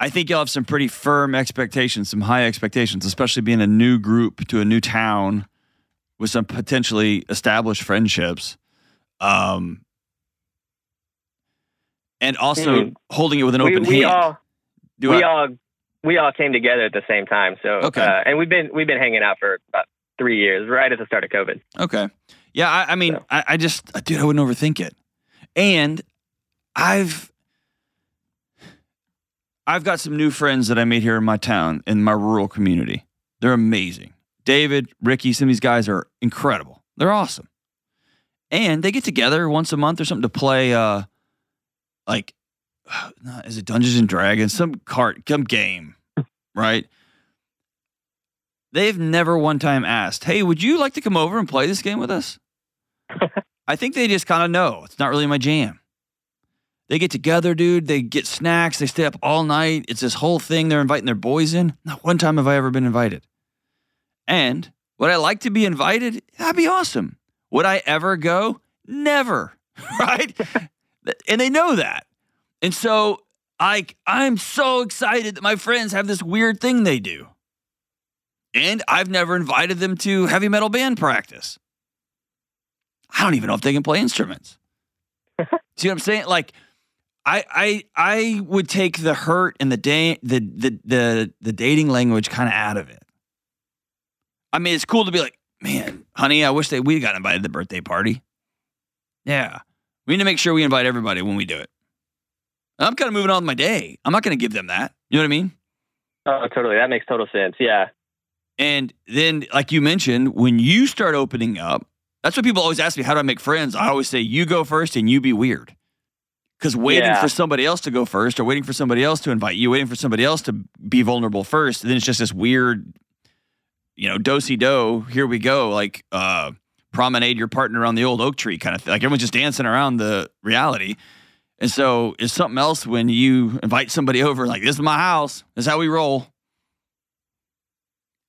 I think you'll have some pretty firm expectations, some high expectations, especially being a new group to a new town with some potentially established friendships. Um, and also Mhm. holding it with an We, open we hand. all Do we I- all we all came together at the same time. So Okay. uh, and we've been we've been hanging out for about three years, right at the start of COVID. Okay. Yeah, I, I mean, So- I, I just, dude, I wouldn't overthink it. And I've, I've got some new friends that I made here in my town, in my rural community. They're amazing. David, Ricky, some of these guys are incredible. They're awesome. And they get together once a month or something to play, uh, like, is it Dungeons and Dragons? Some card, some game, right? They've never one time asked, "Hey, would you like to come over and play this game with us?" I think they just kind of know it's not really my jam. They get together, dude. They get snacks. They stay up all night. It's this whole thing. They're inviting their boys in. Not one time have I ever been invited. And would I like to be invited? That'd be awesome. Would I ever go? Never. Right? and they know that. And so I I'm so excited that my friends have this weird thing they do. And I've never invited them to heavy metal band practice. I don't even know if they can play instruments. See what I'm saying? Like, I I I would take the hurt and the da- the the the the dating language kind of out of it. I mean, it's cool to be like, man, honey, I wish that we got invited to the birthday party. Yeah, we need to make sure we invite everybody when we do it. I'm kind of moving on with my day. I'm not going to give them that. You know what I mean? Oh, totally. That makes total sense. Yeah. And then, like you mentioned, when you start opening up, that's what people always ask me, how do I make friends? I always say, you go first and you be weird. Because waiting Yeah. for somebody else to go first or waiting for somebody else to invite you, waiting for somebody else to be vulnerable first, then it's just this weird, you know, do-si do, here we go, like uh, promenade your partner on the old oak tree kind of thing. Like everyone's just dancing around the reality. And so it's something else when you invite somebody over, like, this is my house, this is how we roll.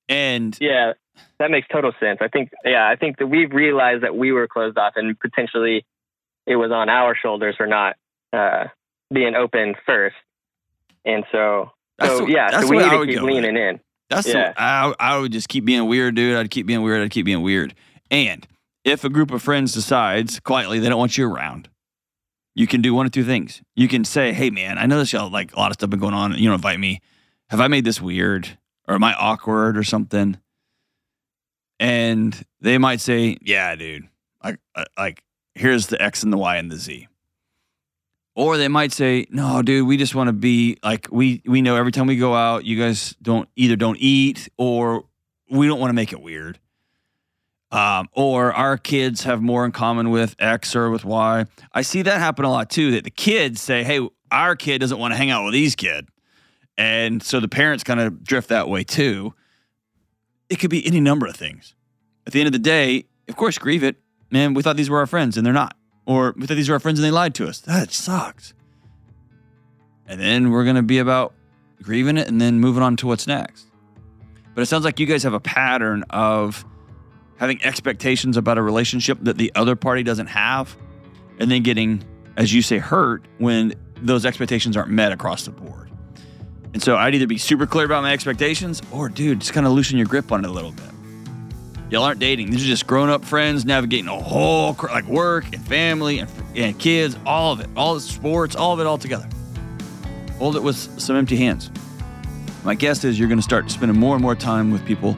And Yeah. That makes total sense. I think, yeah, I think that we've realized that we were closed off and potentially it was on our shoulders for not uh, being open first. And so, That's so the- yeah, that's so we need to keep leaning in. That's Yeah. the, I, I would just keep being weird, dude. I'd keep being weird. I'd keep being weird. And if a group of friends decides quietly they don't want you around, you can do one of two things. You can say, "Hey, man, I know this y'all like a lot of stuff been going on. You don't invite me. Have I made this weird, or am I awkward, or something?" And they might say, "Yeah, dude. Like, like here's the X and the Y and the Z." Or they might say, "No, dude, we just want to be like we we know every time we go out, you guys don't either don't eat or we don't want to make it weird." Um, or our kids have more in common with X or with Y. I see that happen a lot too. That the kids say, "Hey, our kid doesn't want to hang out with these kid," and so the parents kind of drift that way too. It could be any number of things. At the end of the day, of course, grieve it. Man, we thought these were our friends and they're not. Or we thought these were our friends and they lied to us. That sucks. And then we're going to be about grieving it and then moving on to what's next. But it sounds like you guys have a pattern of having expectations about a relationship that the other party doesn't have and then getting, as you say, hurt when those expectations aren't met across the board. And so I'd either be super clear about my expectations or, dude, just kind of loosen your grip on it a little bit. Y'all aren't dating. These are just grown up friends navigating a whole, cr- like work and family and, and kids, all of it, all the sports, all of it all together. Hold it with some empty hands. My guess is you're going to start spending more and more time with people,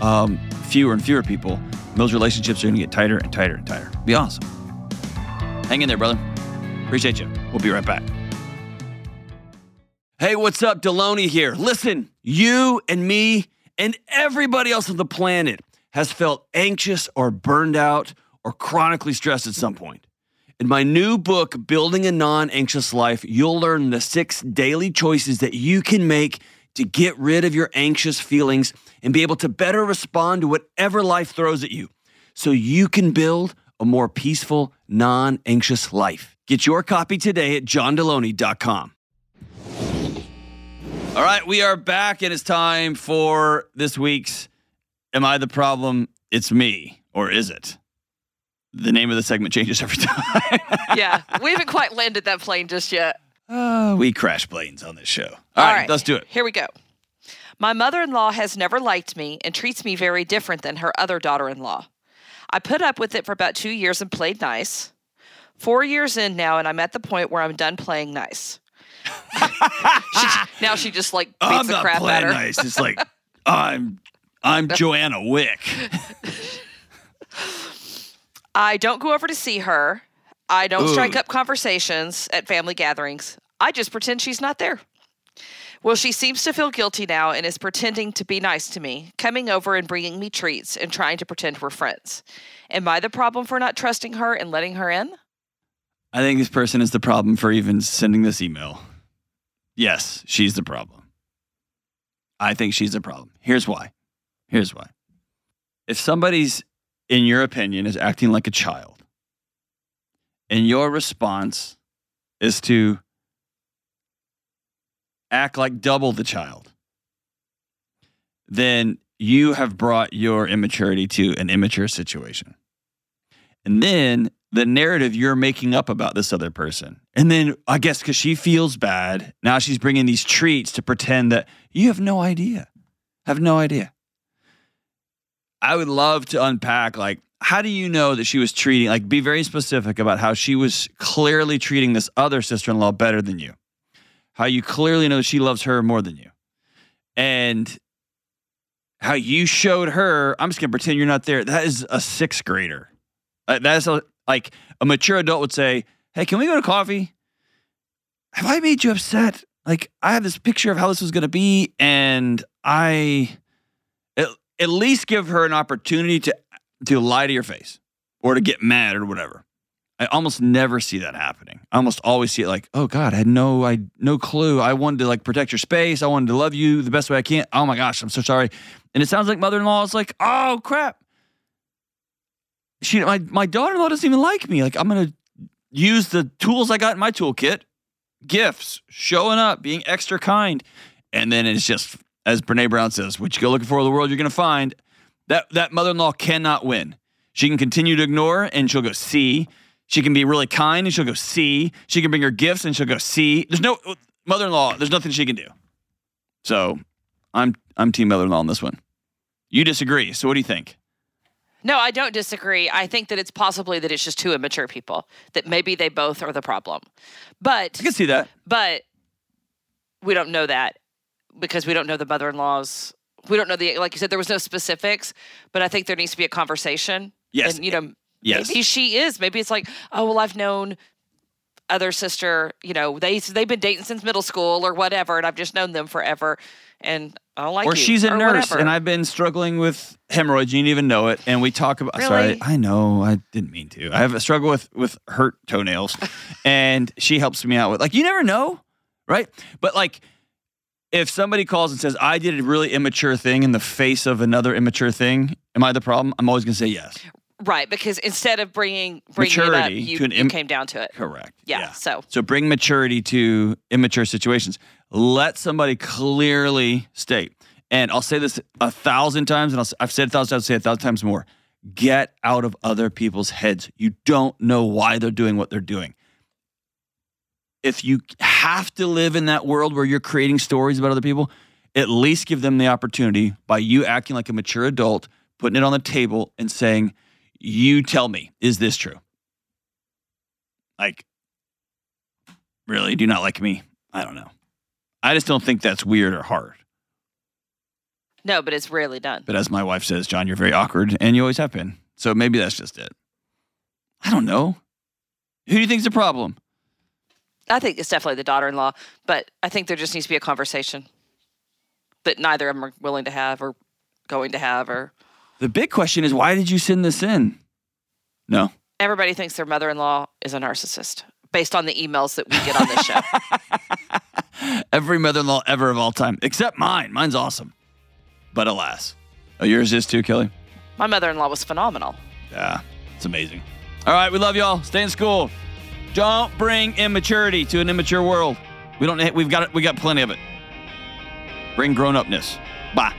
um, fewer and fewer people. And those relationships are going to get tighter and tighter and tighter. Be awesome. Hang in there, brother. Appreciate you. We'll be right back. Hey, what's up? Delony here. Listen, you and me and everybody else on the planet has felt anxious or burned out or chronically stressed at some point. In my new book, Building a Non Anxious Life, you'll learn the six daily choices that you can make to get rid of your anxious feelings and be able to better respond to whatever life throws at you so you can build a more peaceful, non anxious life. Get your copy today at johndelony.com. All right, we are back, and it's time for this week's Am I the Problem? It's Me, or is it? The name of the segment changes every time. yeah, we haven't quite landed that plane just yet. Uh, we crash planes on this show. All right, let's do it. Here we go. My mother in law has never liked me and treats me very different than her other daughter in law. I put up with it for about two years and played nice. Four years in now, and I'm at the point where I'm done playing nice. she, now she just like beats I'm the not crap out of her. nice. It's like I'm I'm Joanna Wick. I don't go over to see her. I don't strike up conversations at family gatherings. I just pretend she's not there. Well, she seems to feel guilty now and is pretending to be nice to me, coming over and bringing me treats and trying to pretend we're friends. Am I the problem for not trusting her and letting her in? I think this person is the problem for even sending this email. Yes, she's the problem. I think she's the problem. Here's why. Here's why. If somebody's, in your opinion, is acting like a child, and your response is to act like double the child, then you have brought your immaturity to an immature situation. And then the narrative you're making up about this other person. And then I guess because she feels bad, now she's bringing these treats to pretend that you have no idea. Have no idea. I would love to unpack like, how do you know that she was treating, like, be very specific about how she was clearly treating this other sister in law better than you? How you clearly know she loves her more than you. And how you showed her, I'm just going to pretend you're not there. That is a sixth grader. Uh, That's a, like a mature adult would say, Hey, can we go to coffee? Have I made you upset? Like, I have this picture of how this was going to be, and I at, least give her an opportunity to to lie to your face or to get mad or whatever. I almost never see that happening. I almost always see it like, oh God, I had no I no clue. I wanted to like protect your space. I wanted to love you the best way I can. Oh my gosh, I'm so sorry. And it sounds like mother-in-law is like, oh crap. She my my daughter-in-law doesn't even like me. Like I'm gonna use the tools I got in my toolkit, gifts, showing up, being extra kind. And then it's just, as Brene Brown says, what you go looking for in the world, you're gonna find. That that mother-in-law cannot win. She can continue to ignore and she'll go see. She can be really kind and she'll go see. She can bring her gifts and she'll go see. There's no mother-in-law, there's nothing she can do. So I'm I'm team mother-in-law on this one. You disagree. So what do you think? No, I don't disagree. I think that it's possibly that it's just two immature people, that maybe they both are the problem. But I can see that. but we don't know that because we don't know the mother-in-laws. We don't know the like you said there was no specifics, but I think there needs to be a conversation. Yes. And you know, Yes. maybe she is. Maybe it's like, oh well, I've known other sister. You know, they they've been dating since middle school or whatever, and I've just known them forever. And I don't like or you, she's a or nurse whatever. and I've been struggling with hemorrhoids. You didn't even know it. And we talk about, sorry, I know, I didn't mean to. I have a struggle with, with hurt toenails and she helps me out with, like, you never know, right? But like, if somebody calls and says, I did a really immature thing in the face of another immature thing, am I the problem? I'm always going to say yes. right because instead of bringing bringing it up, Maturity you, to an you came down to it. Correct. Yeah, So So bring maturity to immature situations. Let somebody clearly state. And I'll say this a thousand times, and I'll, I've said a thousand times, I'll say it a thousand times more. Get out of other people's heads. You don't know why they're doing what they're doing. If you have to live in that world where you're creating stories about other people, at least give them the opportunity by you acting like a mature adult, putting it on the table and saying, You tell me, is this true? Like, really? Do you not like me? I don't know. I just don't think that's weird or hard. no, but it's rarely done. But as my wife says, John, you're very awkward and you always have been. So maybe that's just it. I don't know. Who do you think's the problem? I think it's definitely the daughter-in-law, but I think there just needs to be a conversation that neither of them are willing to have or going to have or The big question is why did you send this in? No. everybody thinks their mother-in-law is a narcissist based on the emails that we get on this show. Every mother in law ever of all time, except mine. Mine's awesome. But alas. Oh, yours is too, Kelly? My mother-in-law was phenomenal. Yeah, it's amazing. All right, we love y'all. Stay in school. Don't bring immaturity to an immature world. We don't. We've got. We got plenty of it. Bring grown upness. Bye.